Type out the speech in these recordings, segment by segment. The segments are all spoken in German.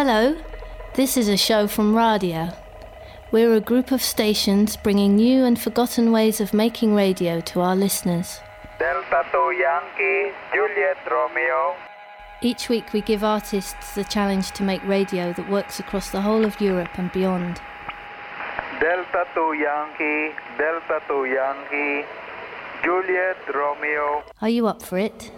Hello, this is a show from Radio. We're a group of stations bringing new and forgotten ways of making radio to our listeners. Delta 2 Yankee, Juliet Romeo. Each week we give artists the challenge to make radio that works across the whole of Europe and beyond. Delta 2 Yankee, Delta 2 Yankee, Juliet Romeo. Are you up for it?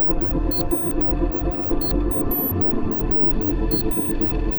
ありがとうございました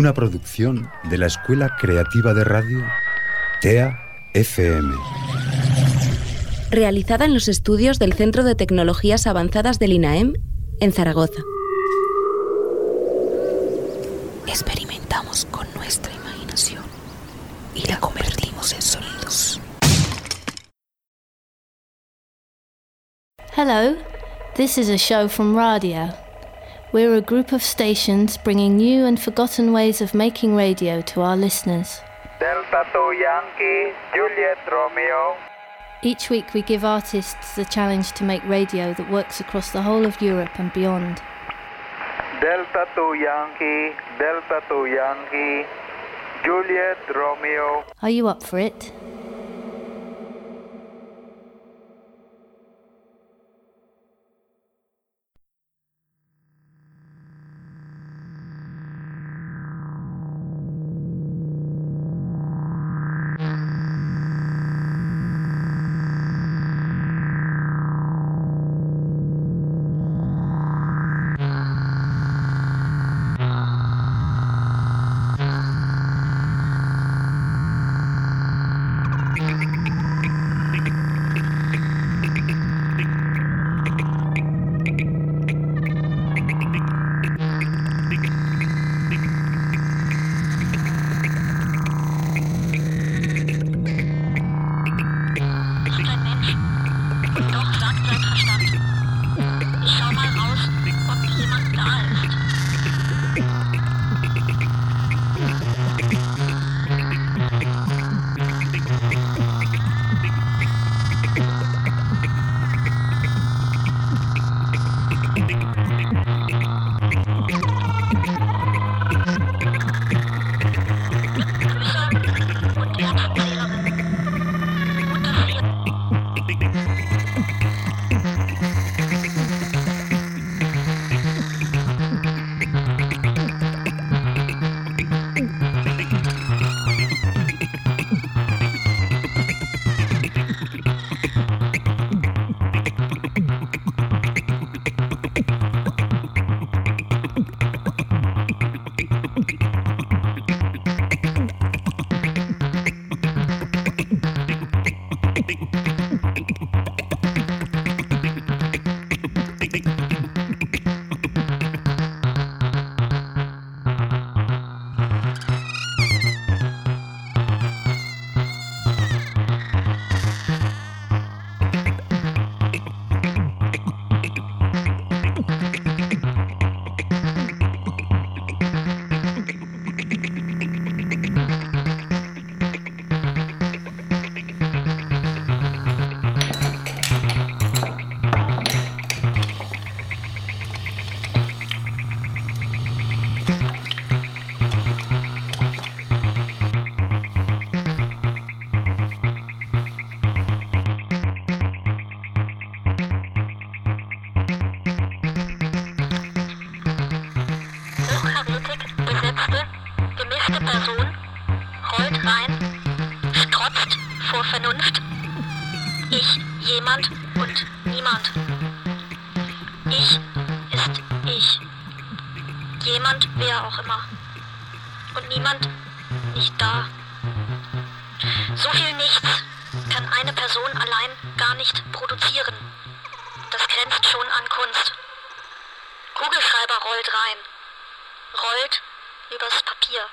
una producción de la Escuela Creativa de Radio TEA FM. Realizada en los estudios del Centro de Tecnologías Avanzadas del INAEM en Zaragoza. Experimentamos con nuestra imaginación y la convertimos en sonidos. Hello, this is a show from Radio. We're a group of stations bringing new and forgotten ways of making radio to our listeners. Delta 2 Yankee, Juliet Romeo. Each week we give artists the challenge to make radio that works across the whole of Europe and beyond. Delta 2 Yankee, Delta 2 Yankee, Juliet Romeo. Are you up for it? Produzieren. Das grenzt schon an Kunst. Kugelschreiber rollt rein rollt übers Papier.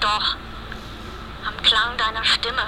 Doch. Am Klang deiner Stimme.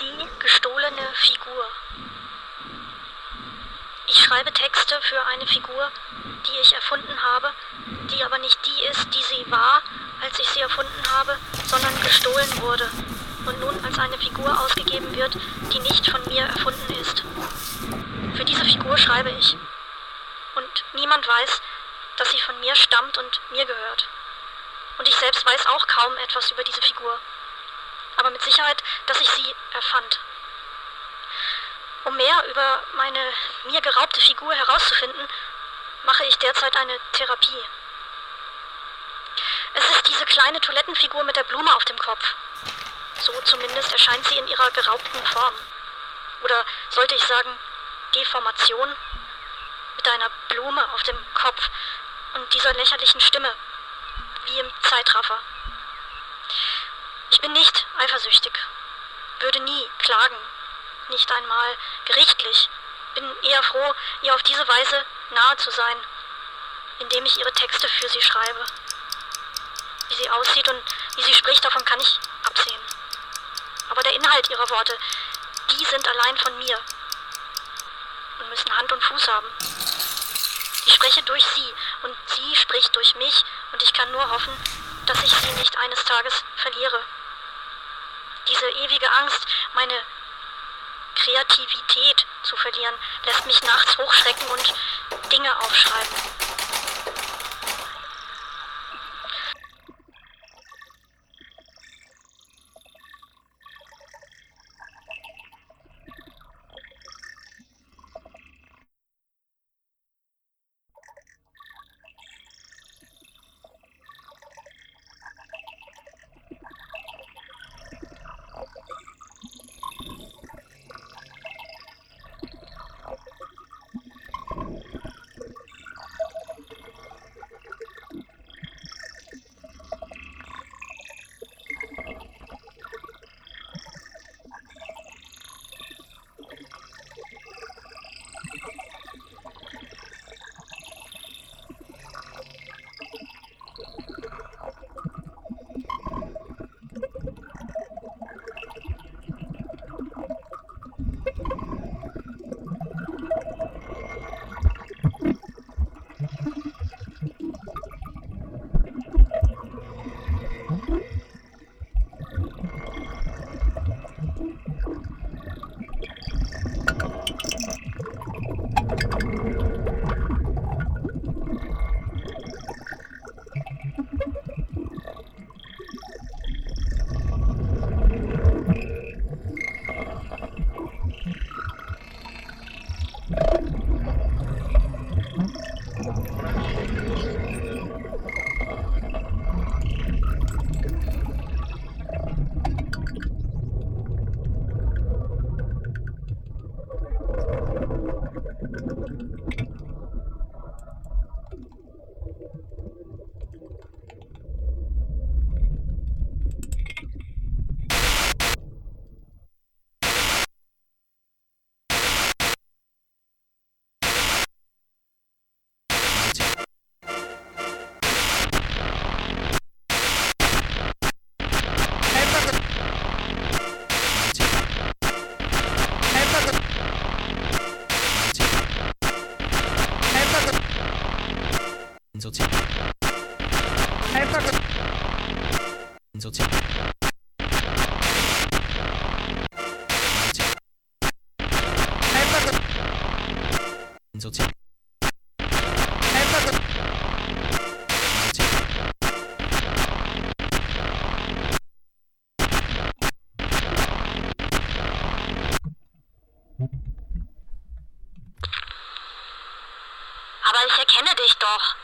Die gestohlene Figur. Ich schreibe Texte für eine Figur, die ich erfunden habe, die aber nicht die ist, die sie war, als ich sie erfunden habe, sondern gestohlen wurde und nun als eine Figur ausgegeben wird, die nicht von mir erfunden ist. Für diese Figur schreibe ich. Und niemand weiß, dass sie von mir stammt und mir gehört. Und ich selbst weiß auch kaum etwas über diese Figur aber mit Sicherheit, dass ich sie erfand. Um mehr über meine mir geraubte Figur herauszufinden, mache ich derzeit eine Therapie. Es ist diese kleine Toilettenfigur mit der Blume auf dem Kopf. So zumindest erscheint sie in ihrer geraubten Form. Oder sollte ich sagen, Deformation? Mit einer Blume auf dem Kopf und dieser lächerlichen Stimme, wie im Zeitraffer. Ich bin nicht eifersüchtig, würde nie klagen, nicht einmal gerichtlich, bin eher froh, ihr auf diese Weise nahe zu sein, indem ich ihre Texte für sie schreibe. Wie sie aussieht und wie sie spricht, davon kann ich absehen. Aber der Inhalt ihrer Worte, die sind allein von mir und müssen Hand und Fuß haben. Ich spreche durch sie und sie spricht durch mich und ich kann nur hoffen, dass ich sie nicht eines Tages verliere. Diese ewige Angst, meine Kreativität zu verlieren, lässt mich nachts hochschrecken und Dinge aufschreiben. sozialen. Aber ich erkenne dich doch.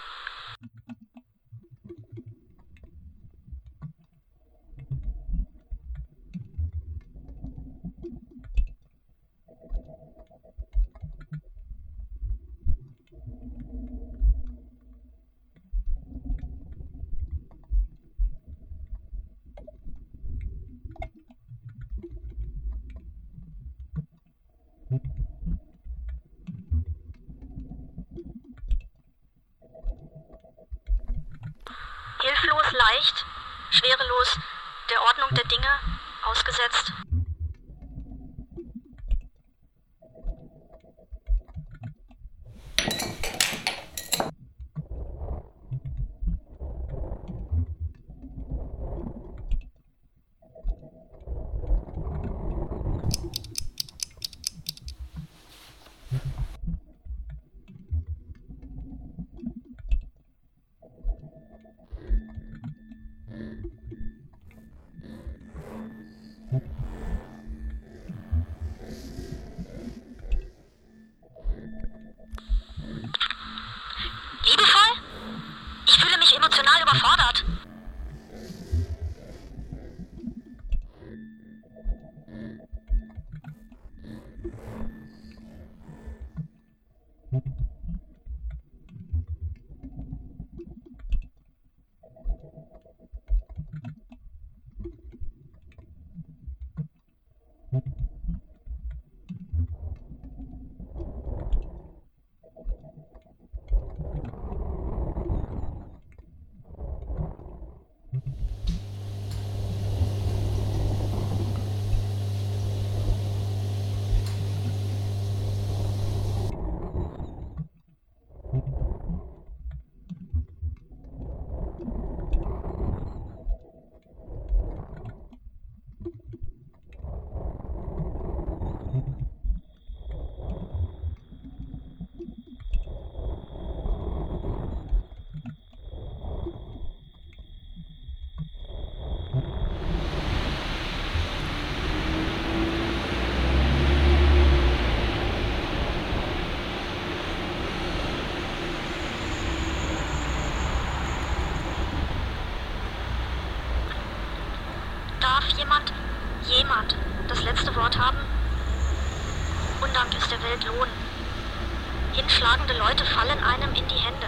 Leute fallen einem in die Hände.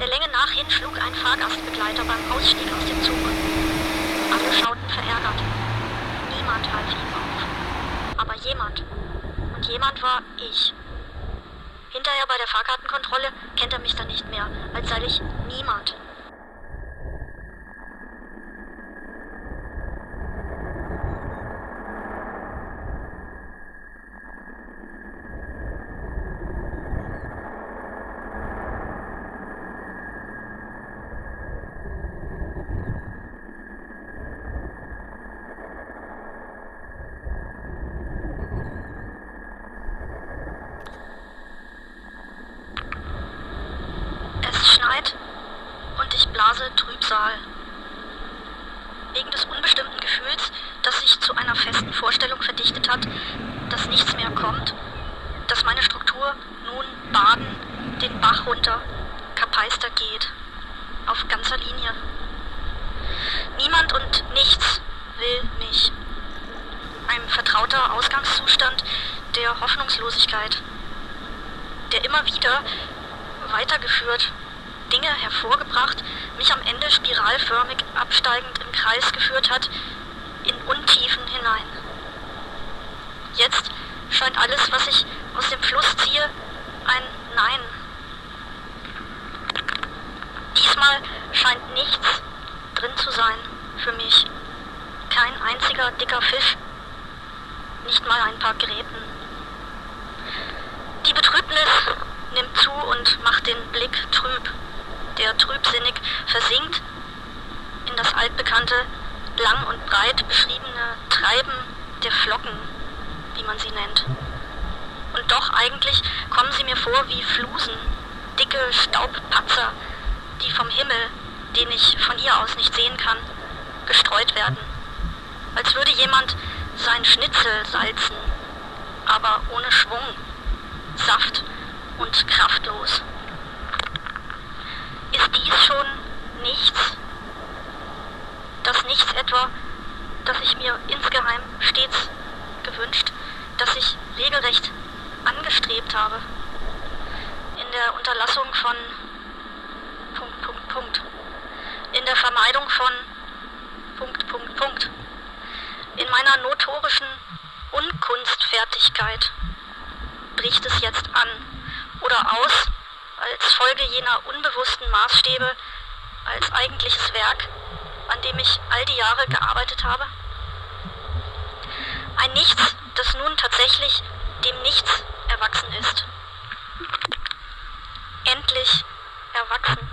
Der Länge nach hin schlug ein Fahrgastbegleiter beim Ausstieg aus dem Zug. Alle schauten verärgert. Niemand half ihm auf. Aber jemand. Und jemand war ich. Hinterher bei der Fahrkartenkontrolle kennt er mich dann nicht mehr, als sei ich niemand. vollständig versinkt in das altbekannte, lang und breit beschriebene Treiben der Flocken, wie man sie nennt. Und doch eigentlich kommen sie mir vor wie Flusen, dicke Staubpatzer, die vom Himmel, den ich von hier aus nicht sehen kann, gestreut werden. Als würde jemand sein Schnitzel salzen, aber ohne Schwung, Saft und kraftlos. Ist dies schon nichts? Das Nichts etwa, das ich mir insgeheim stets gewünscht, das ich regelrecht angestrebt habe. In der Unterlassung von Punkt, Punkt, Punkt. In der Vermeidung von Punkt, Punkt, Punkt. In meiner notorischen Unkunstfertigkeit bricht es jetzt an oder aus als Folge jener unbewussten Maßstäbe, als eigentliches Werk, an dem ich all die Jahre gearbeitet habe? Ein Nichts, das nun tatsächlich dem Nichts erwachsen ist. Endlich erwachsen.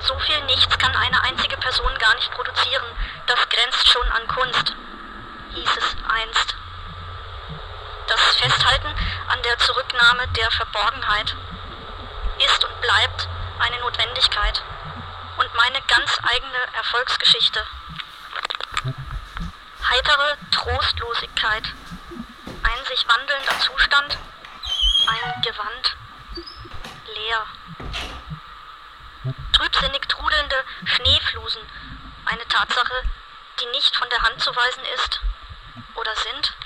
So viel Nichts kann eine einzige Person gar nicht produzieren. Das grenzt schon an Kunst, hieß es einst. Das Festhalten an der Zurücknahme der Verborgenheit ist und bleibt eine Notwendigkeit und meine ganz eigene Erfolgsgeschichte. Heitere Trostlosigkeit, ein sich wandelnder Zustand, ein Gewand, leer. Trübsinnig trudelnde Schneeflusen, eine Tatsache, die nicht von der Hand zu weisen ist oder sind.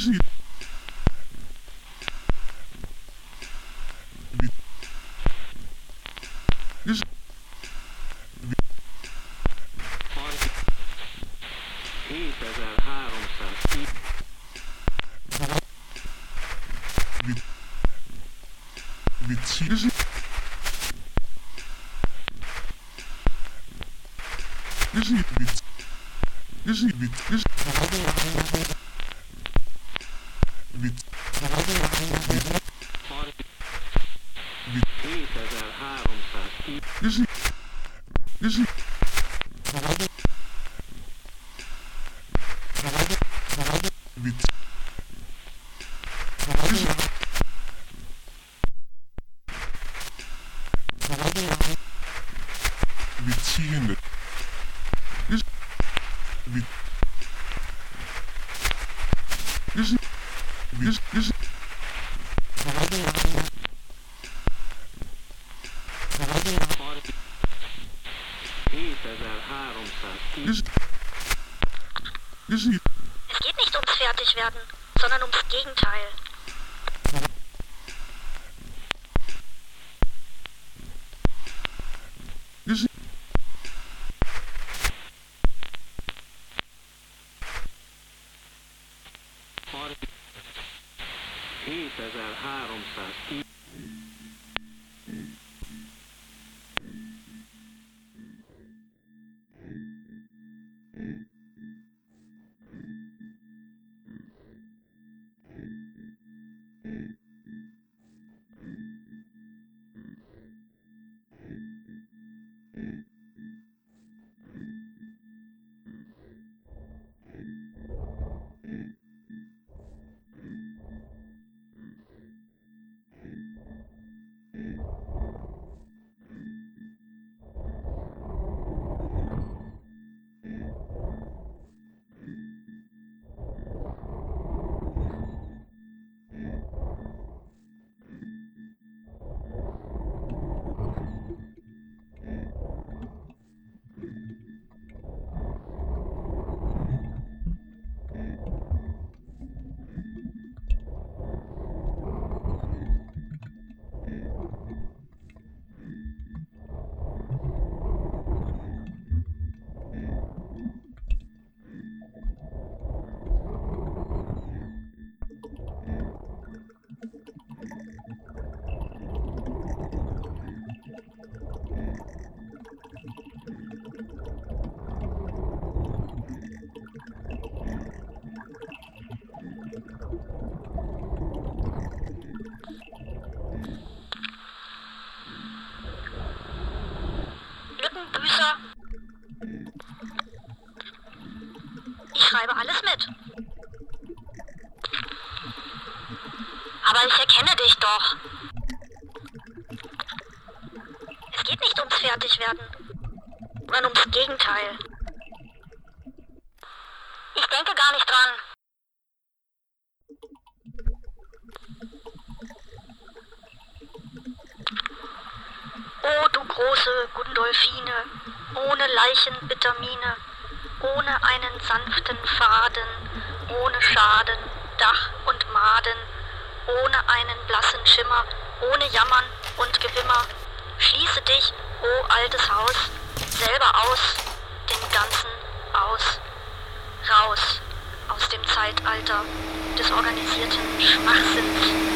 is niet. Dus. Witzig. wit. Is Witzig. Witzig. Es geht nicht ums Fertigwerden, sondern ums Gegenteil. Gundolfine, ohne Leichenbittermine, ohne einen sanften Faden, ohne Schaden, Dach und Maden, ohne einen blassen Schimmer, ohne Jammern und Gewimmer. Schließe dich, o altes Haus, selber aus, den ganzen aus. Raus aus dem Zeitalter des organisierten Schwachsinns.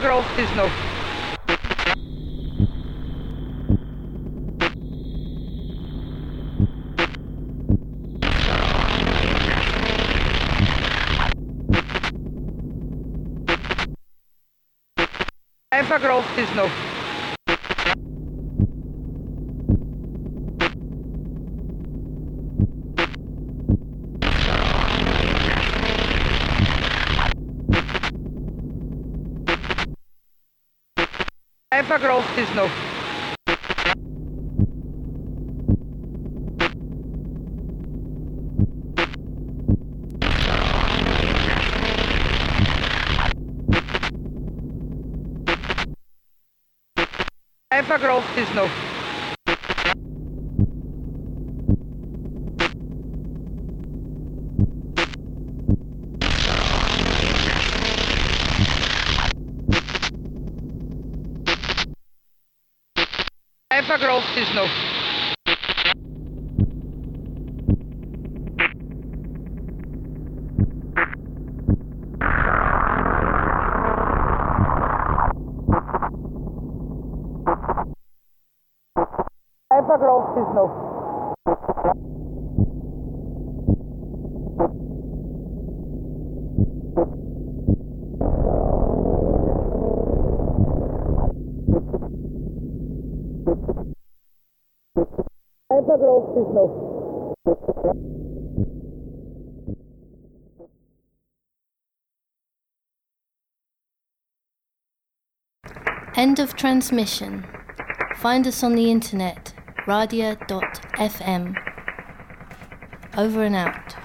Kraft ist noch. Einfach Kraft ist noch. Einfach Kraft ist noch. Einfach Kraft ist noch. Einfach Kraft ist noch. Einfach End of transmission. Find us on the internet, radia.fm. Over and out.